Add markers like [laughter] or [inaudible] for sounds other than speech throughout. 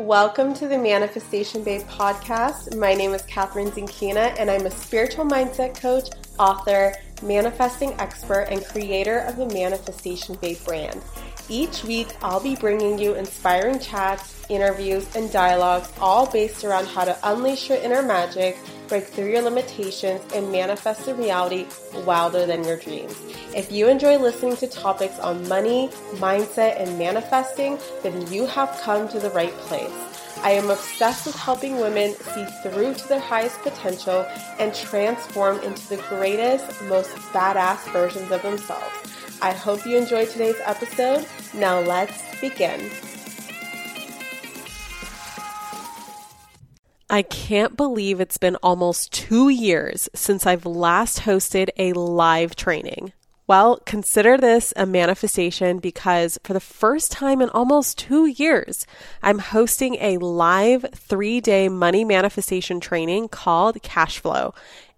Welcome to the Manifestation Babe podcast. My name is Kathrin Zenkina, and I'm a spiritual mindset coach, author, manifesting expert, and creator of the Manifestation Babe brand. Each week, I'll be bringing you inspiring chats, interviews, and dialogues, all based around how to unleash your inner magic, break through your limitations, and manifest a reality wilder than your dreams. If you enjoy listening to topics on money, mindset, and manifesting, then you have come to the right place. I am obsessed with helping women see through to their highest potential and transform into the greatest, most badass versions of themselves. I hope you enjoyed today's episode. Now let's begin. I can't believe it's been almost two years since I've last hosted a live training. Well, consider this a manifestation because for the first time in almost two years, I'm hosting a live three day money manifestation training called Cash Flow.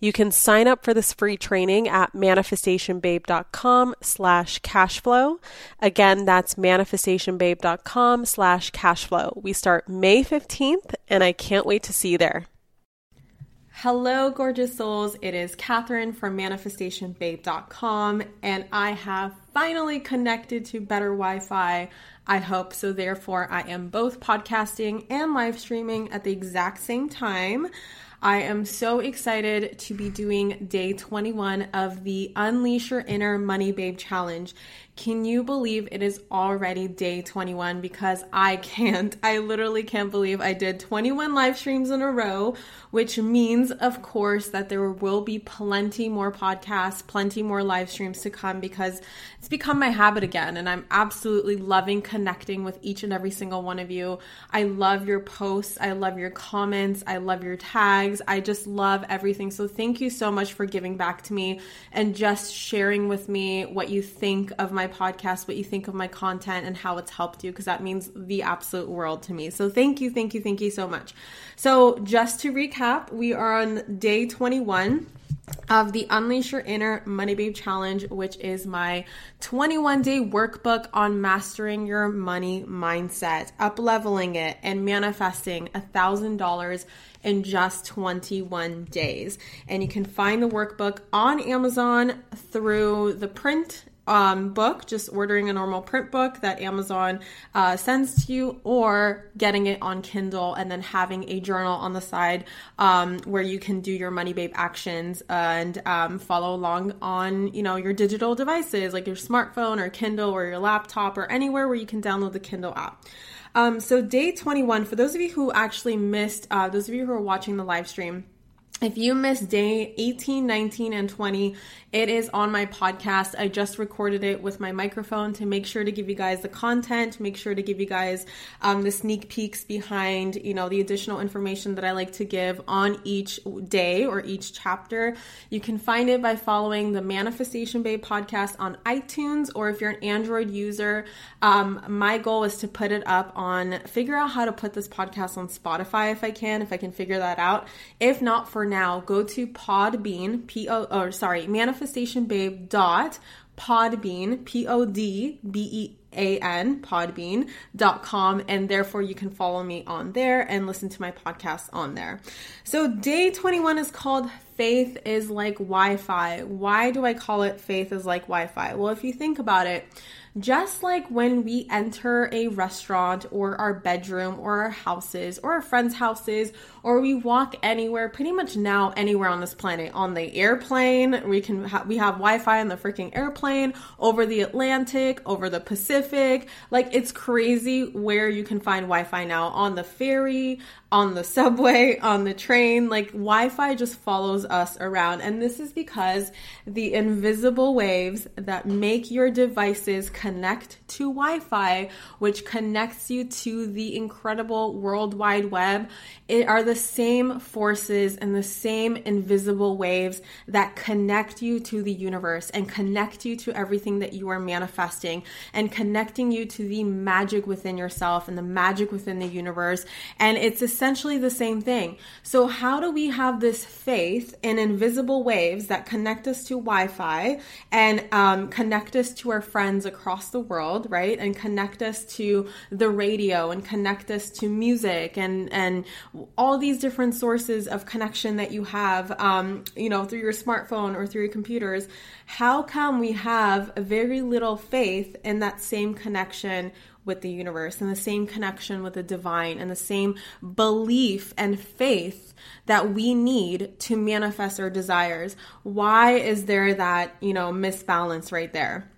You can sign up for this free training at manifestationbabe.com slash cashflow. Again, that's manifestationbabe.com slash cashflow. We start May 15th, and I can't wait to see you there. Hello, gorgeous souls. It is Kathrin from manifestationbabe.com, and I have finally connected to better Wi Fi. I hope so. Therefore, I am both podcasting and live streaming at the exact same time. I am so excited to be doing day 21 of the Unleash Your Inner Money Babe Challenge. Can you believe it is already day 21? Because I can't. I literally can't believe I did 21 live streams in a row, which means, of course, that there will be plenty more podcasts, plenty more live streams to come because it's become my habit again. And I'm absolutely loving connecting with each and every single one of you. I love your posts. I love your comments. I love your tags. I just love everything. So thank you so much for giving back to me and just sharing with me what you think of my podcast, what you think of my content, and how it's helped you, because that means the absolute world to me. So thank you, thank you, thank you so much. So just to recap, we are on day 21 of the Unleash Your Inner Money Babe Challenge, which is my 21 day workbook on mastering your money mindset, up leveling it, and manifesting a $1,000 in just 21 days. And you can find the workbook on Amazon through the print um, book, just ordering a normal print book that Amazon uh, sends to you, or getting it on Kindle and then having a journal on the side um, where you can do your Money Babe actions and um, follow along on you know your digital devices like your smartphone or Kindle or your laptop or anywhere where you can download the Kindle app. Um, so day 21, for those of you who actually missed, uh, those of you who are watching the live stream, if you missed day 18, 19, and 20, it is on my podcast. I just recorded it with my microphone to make sure to give you guys the content, make sure to give you guys um, the sneak peeks behind, you know, the additional information that I like to give on each day or each chapter. You can find it by following the Manifestation Babe podcast on iTunes, or if you're an Android user, um, my goal is to put it up on, figure out how to put this podcast on Spotify if I can, if I can figure that out. If not for now, go to Podbean, P O, or sorry, Manifestation manifestationbabe dot podbean p-o-d-b-e-a-n podbean.com and therefore you can follow me on there and listen to my podcast on there. So day 21 is called faith is like wi-fi. Why do i call it faith is like wi-fi? Well if you think about it just like when we enter a restaurant or our bedroom or our houses or our friends' houses or we walk anywhere, pretty much now anywhere on this planet, on the airplane, we can ha- we have Wi-Fi on the freaking airplane, over the Atlantic, over the Pacific. Like it's crazy where you can find Wi-Fi now on the ferry, on the subway, on the train. Like Wi Fi just follows us around. And this is because the invisible waves that make your devices connect to Wi Fi, which connects you to the incredible World Wide Web, it are the same forces and the same invisible waves that connect you to the universe and connect you to everything that you are manifesting and connecting you to the magic within yourself and the magic within the universe. And it's essentially the same thing. So, how do we have this faith in invisible waves that connect us to Wi Fi and um, connect us to our friends across the world, right? And connect us to the radio and connect us to music and, and all these different sources of connection that you have, um, you know, through your smartphone or through your computers. How come we have very little faith in that same connection with the universe and the same connection with the divine and the same belief and faith that we need to manifest our desires. Why is there that, you know, misbalance right there?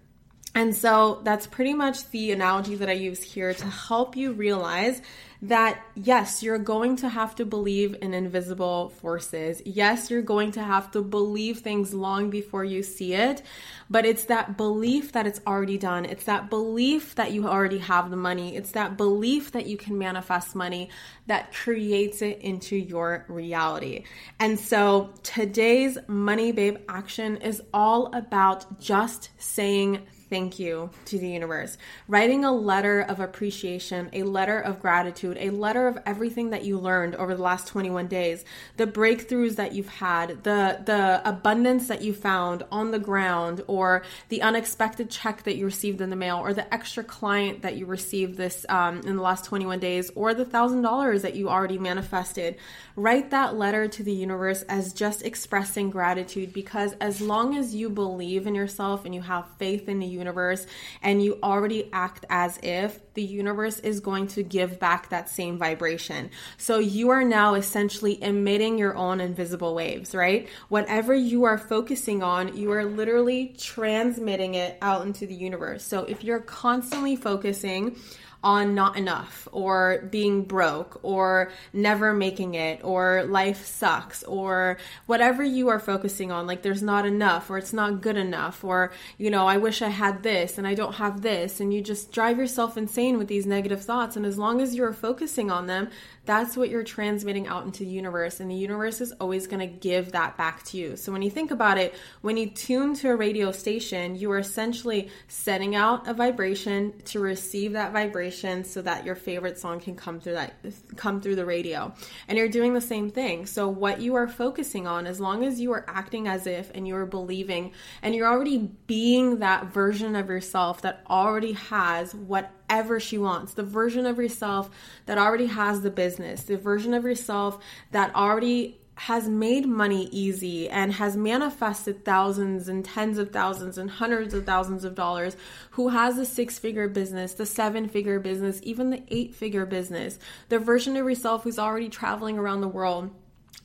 And so that's pretty much the analogy that I use here to help you realize that yes, you're going to have to believe in invisible forces. Yes, you're going to have to believe things long before you see it, but it's that belief that it's already done. It's that belief that you already have the money. It's that belief that you can manifest money that creates it into your reality. And so today's Money Babe action is all about just saying thank you to the universe. Writing a letter of appreciation, a letter of gratitude, a letter of everything that you learned over the last 21 days, the breakthroughs that you've had, the the abundance that you found on the ground or the unexpected check that you received in the mail or the extra client that you received this um, in the last 21 days or the thousand dollars that you already manifested. Write that letter to the universe as just expressing gratitude because as long as you believe in yourself and you have faith in the universe, universe and you already act as if the universe is going to give back that same vibration. So you are now essentially emitting your own invisible waves, right? Whatever you are focusing on, you are literally transmitting it out into the universe. So if you're constantly focusing on not enough or being broke or never making it or life sucks or whatever you are focusing on like there's not enough or it's not good enough or you know I wish I had this and I don't have this and you just drive yourself insane with these negative thoughts and as long as you're focusing on them that's what you're transmitting out into the universe and the universe is always going to give that back to you. So when you think about it when you tune to a radio station you are essentially setting out a vibration to receive that vibration so that your favorite song can come through that come through the radio. And you're doing the same thing. So what you are focusing on as long as you are acting as if and you are believing and you're already being that version of yourself that already has what whatever she wants, the version of yourself that already has the business, the version of yourself that already has made money easy and has manifested thousands and tens of thousands and hundreds of thousands of dollars, who has a six figure business, the seven figure business, even the eight figure business, the version of yourself who's already traveling around the world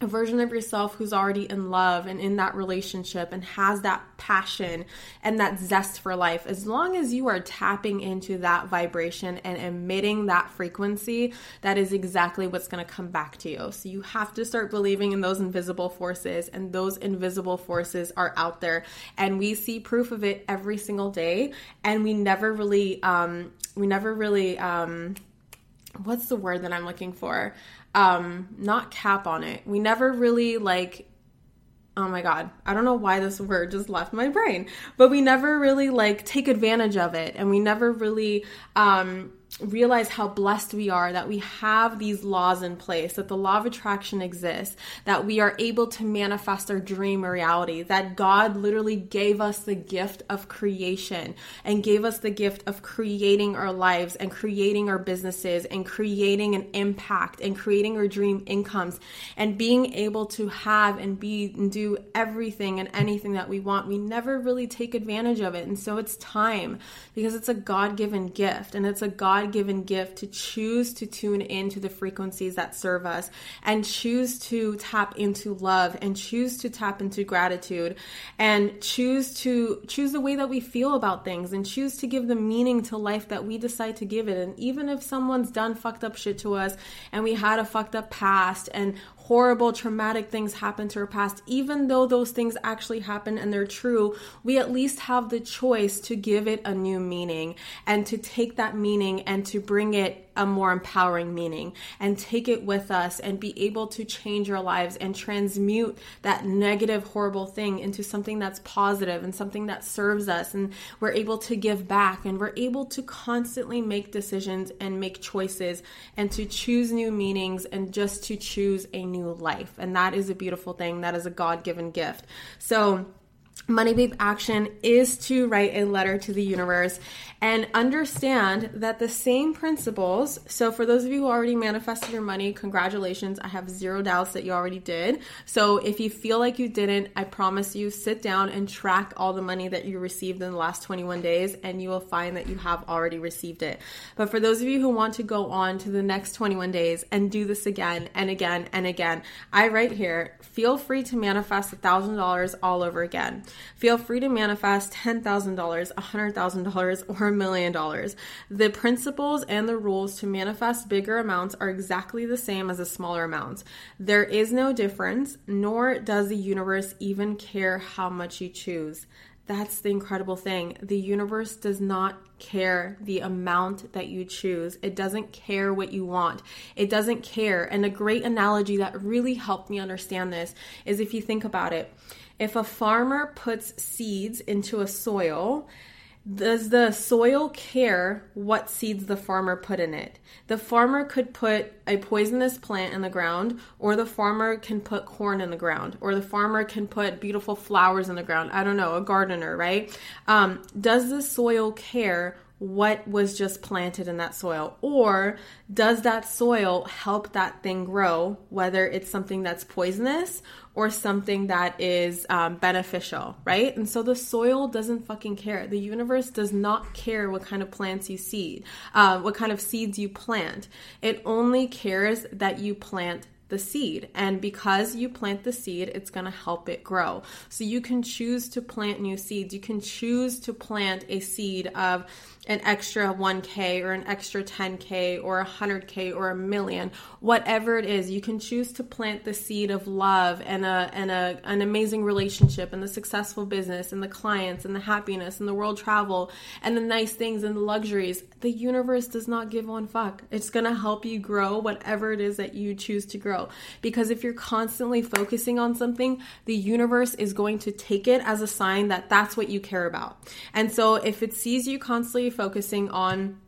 a version of yourself who's already in love and in that relationship and has that passion and that zest for life, as long as you are tapping into that vibration and emitting that frequency, that is exactly what's going to come back to you. So you have to start believing in those invisible forces, and those invisible forces are out there. And we see proof of it every single day, and we never really, um, we never really, um, what's the word that I'm looking for? Um not cap on it. We never really like oh my god i don't know why this word just left my brain but we never really like take advantage of it and we never really um realize how blessed we are that we have these laws in place, that the law of attraction exists, that we are able to manifest our dream reality, that God literally gave us the gift of creation and gave us the gift of creating our lives and creating our businesses and creating an impact and creating our dream incomes and being able to have and be and do everything and anything that we want. We never really take advantage of it. And so it's time because it's a God given gift and it's a God God given gift to choose to tune into the frequencies that serve us and choose to tap into love and choose to tap into gratitude and choose to choose the way that we feel about things and choose to give the meaning to life that we decide to give it. And even if someone's done fucked up shit to us and we had a fucked up past and horrible, traumatic things happen to our past, even though those things actually happen and they're true, we at least have the choice to give it a new meaning and to take that meaning and to bring it a more empowering meaning and take it with us and be able to change our lives and transmute that negative, horrible thing into something that's positive and something that serves us. And we're able to give back and we're able to constantly make decisions and make choices and to choose new meanings and just to choose a new life. And that is a beautiful thing. That is a God given gift. So, Money Babe action is to write a letter to the universe and understand that the same principles. So, for those of you who already manifested your money, congratulations. I have zero doubts that you already did. So, if you feel like you didn't, I promise you, sit down and track all the money that you received in the last 21 days, and you will find that you have already received it. But for those of you who want to go on to the next 21 days and do this again and again and again, I write here feel free to manifest $1,000 all over again. Feel free to manifest $10,000, $100,000, or a million dollars. The principles and the rules to manifest bigger amounts are exactly the same as the smaller amounts. There is no difference, nor does the universe even care how much you choose. That's the incredible thing. The universe does not care the amount that you choose. It doesn't care what you want. It doesn't care. And a great analogy that really helped me understand this is if you think about it if a farmer puts seeds into a soil, does the soil care what seeds the farmer put in it? The farmer could put a poisonous plant in the ground, or the farmer can put corn in the ground, or the farmer can put beautiful flowers in the ground. I don't know, a gardener, right? Um, does the soil care what was just planted in that soil? Or does that soil help that thing grow, whether it's something that's poisonous or something that is um, beneficial, right? And so the soil doesn't fucking care. The universe does not care what kind of plants you seed, uh, what kind of seeds you plant. It only cares that you plant the seed. And because you plant the seed, it's going to help it grow. So you can choose to plant new seeds. You can choose to plant a seed of an extra 1K or an extra 10K or 100K or a million, whatever it is, you can choose to plant the seed of love and a and a an amazing relationship and the successful business and the clients and the happiness and the world travel and the nice things and the luxuries. The universe does not give one fuck. It's to help you grow whatever it is that you choose to grow because if you're constantly focusing on something, the universe is going to take it as a sign that that's what you care about. And so if it sees you constantly focusing on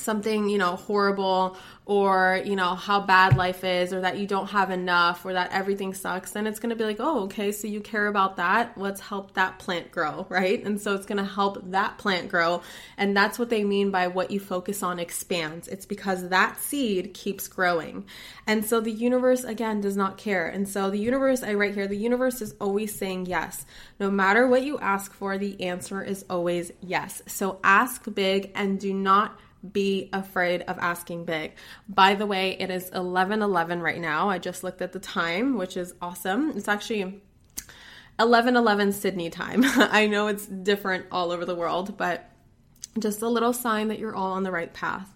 something you know horrible or you know how bad life is or that you don't have enough or that everything sucks then it's going to be like oh okay so you care about that. Let's help that plant grow [laughs] right? And so it's going to help that plant grow. And that's what they mean by what you focus on expands. It's because that seed keeps growing. And so the universe again does not care. And so the universe i write here the universe is always saying yes. No matter what you ask for the answer is always yes. So ask big and do not be afraid of asking big. By the way, it is 11:11 right now. I just looked at the time, which is awesome. It's actually 11:11 Sydney time. [laughs] I know it's different all over the world, but just a little sign that you're all on the right path.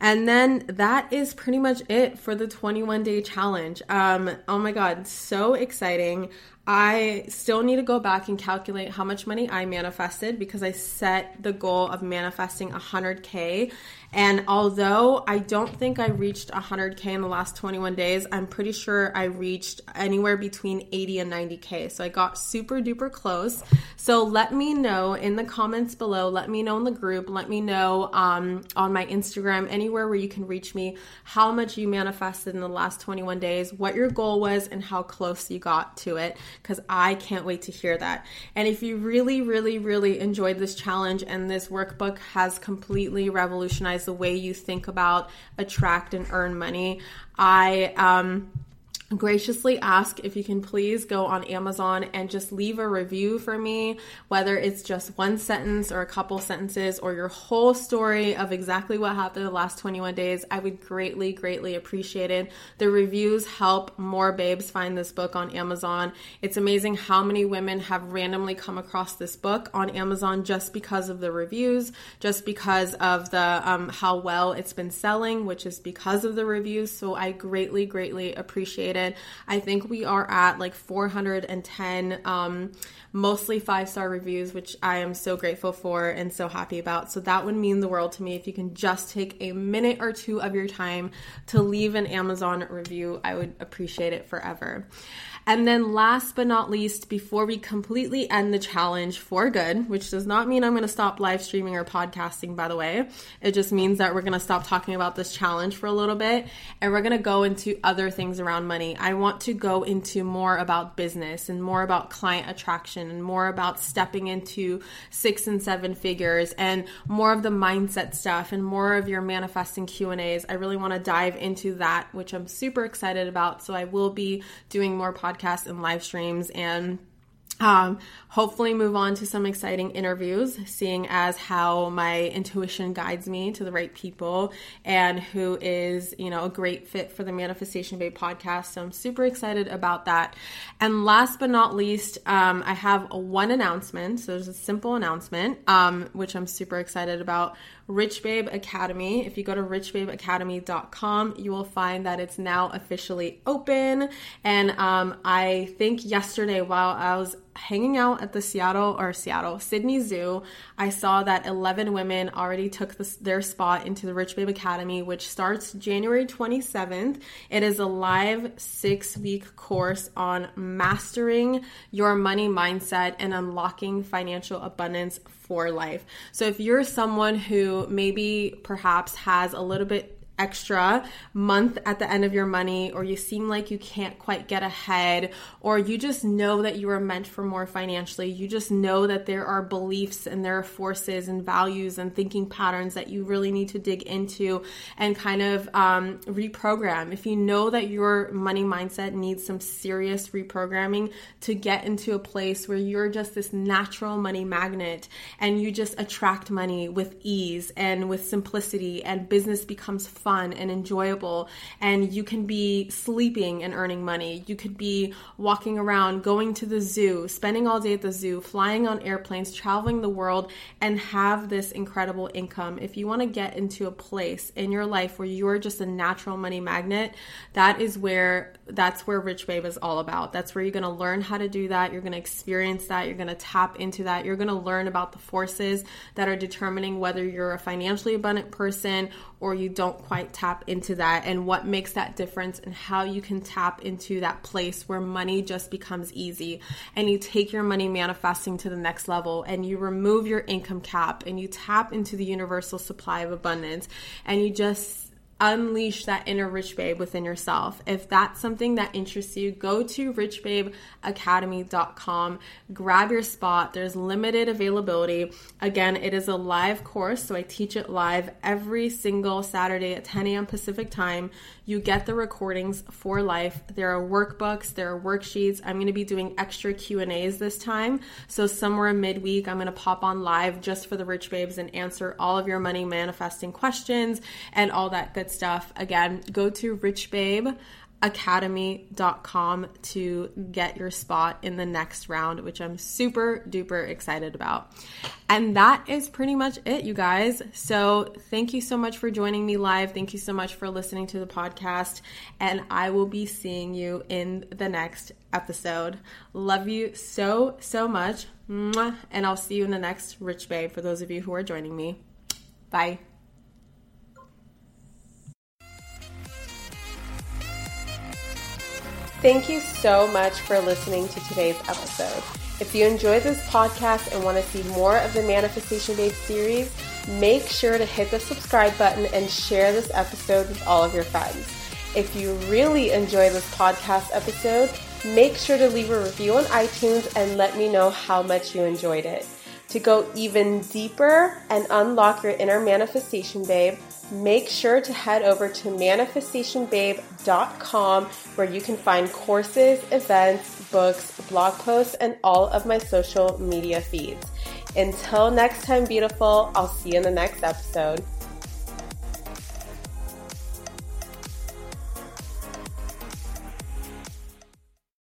And then that is pretty much it for the 21 day challenge. Um, oh my God, so exciting. I still need to go back and calculate how much money I manifested because I set the goal of manifesting 100K and although I don't think I reached 100K in the last 21 days, I'm pretty sure I reached anywhere between 80 and 90K. So I got super duper close. So let me know in the comments below. Let me know in the group. Let me know um, on my Instagram, anywhere where you can reach me, how much you manifested in the last 21 days, what your goal was, and how close you got to it. Because I can't wait to hear that. And if you really, really, really enjoyed this challenge and this workbook has completely revolutionized the way you think about attract and earn money. I um, graciously ask if you can please go on Amazon and just leave a review for me, whether it's just one sentence or a couple sentences or your whole story of exactly what happened the last 21 days. I would greatly, greatly appreciate it. The reviews help more babes find this book on Amazon. It's amazing how many women have randomly come across this book on Amazon just because of the reviews, just because of the um, how well it's been selling, which is because of the reviews. So I greatly, greatly appreciate it I think we are at like 410 um, mostly five star reviews, which I am so grateful for and so happy about. So that would mean the world to me if you can just take a minute or two of your time to leave an Amazon review. I would appreciate it forever. And then, last but not least, before we completely end the challenge for good, which does not mean I'm going to stop live streaming or podcasting, by the way, it just means that we're going to stop talking about this challenge for a little bit and we're going to go into other things around money. I want to go into more about business and more about client attraction and more about stepping into six and seven figures and more of the mindset stuff and more of your manifesting Q&As. I really want to dive into that, which I'm super excited about. So I will be doing more podcasts podcasts and live streams and um, hopefully move on to some exciting interviews, seeing as how my intuition guides me to the right people and who is, you know, a great fit for the Manifestation Babe podcast. So I'm super excited about that. And last but not least, um, I have one announcement. So there's a simple announcement, um, which I'm super excited about. Rich Babe Academy. If you go to richbabeacademy.com, you will find that it's now officially open. And um, I think yesterday, while I was hanging out at the Seattle or Seattle Sydney Zoo, I saw that 11 women already took their spot into the Rich Babe Academy, which starts January 27th. It is a live six week course on mastering your money mindset and unlocking financial abundance for life. So if you're someone who maybe perhaps has a little bit extra month at the end of your money, or you seem like you can't quite get ahead, or you just know that you are meant for more financially. You just know that there are beliefs and there are forces and values and thinking patterns that you really need to dig into and kind of um, reprogram. If you know that your money mindset needs some serious reprogramming to get into a place where you're just this natural money magnet and you just attract money with ease and with simplicity, and business becomes fun fun and enjoyable and you can be sleeping and earning money. You could be walking around, going to the zoo, spending all day at the zoo, flying on airplanes, traveling the world and have this incredible income. If you want to get into a place in your life where you're just a natural money magnet, that is where that's where Rich Babe is all about. That's where you're going to learn how to do that. You're going to experience that. You're going to tap into that. You're going to learn about the forces that are determining whether you're a financially abundant person or you don't quite tap into that and what makes that difference and how you can tap into that place where money just becomes easy and you take your money manifesting to the next level and you remove your income cap and you tap into the universal supply of abundance and you just unleash that inner rich babe within yourself. If that's something that interests you, go to richbabeacademy.com, grab your spot. There's limited availability. Again, it is a live course, so I teach it live every single Saturday at 10 a.m. Pacific time. You get the recordings for life. There are workbooks, there are worksheets. I'm going to be doing extra Q&As this time. So somewhere midweek, I'm going to pop on live just for the rich babes and answer all of your money manifesting questions and all that good stuff. Again, go to richbabeacademy.com to get your spot in the next round, which I'm super duper excited about. And that is pretty much it, you guys. So, thank you so much for joining me live. Thank you so much for listening to the podcast. And I will be seeing you in the next episode. Love you so, so much. And I'll see you in the next Rich Babe for those of you who are joining me. Bye. Thank you so much for listening to today's episode. If you enjoyed this podcast and want to see more of the Manifestation Babe series, make sure to hit the subscribe button and share this episode with all of your friends. If you really enjoy this podcast episode, make sure to leave a review on iTunes and let me know how much you enjoyed it. To go even deeper and unlock your inner manifestation, babe, make sure to head over to manifestationbabe.com where you can find courses, events, books, blog posts, and all of my social media feeds. Until next time, beautiful, I'll see you in the next episode.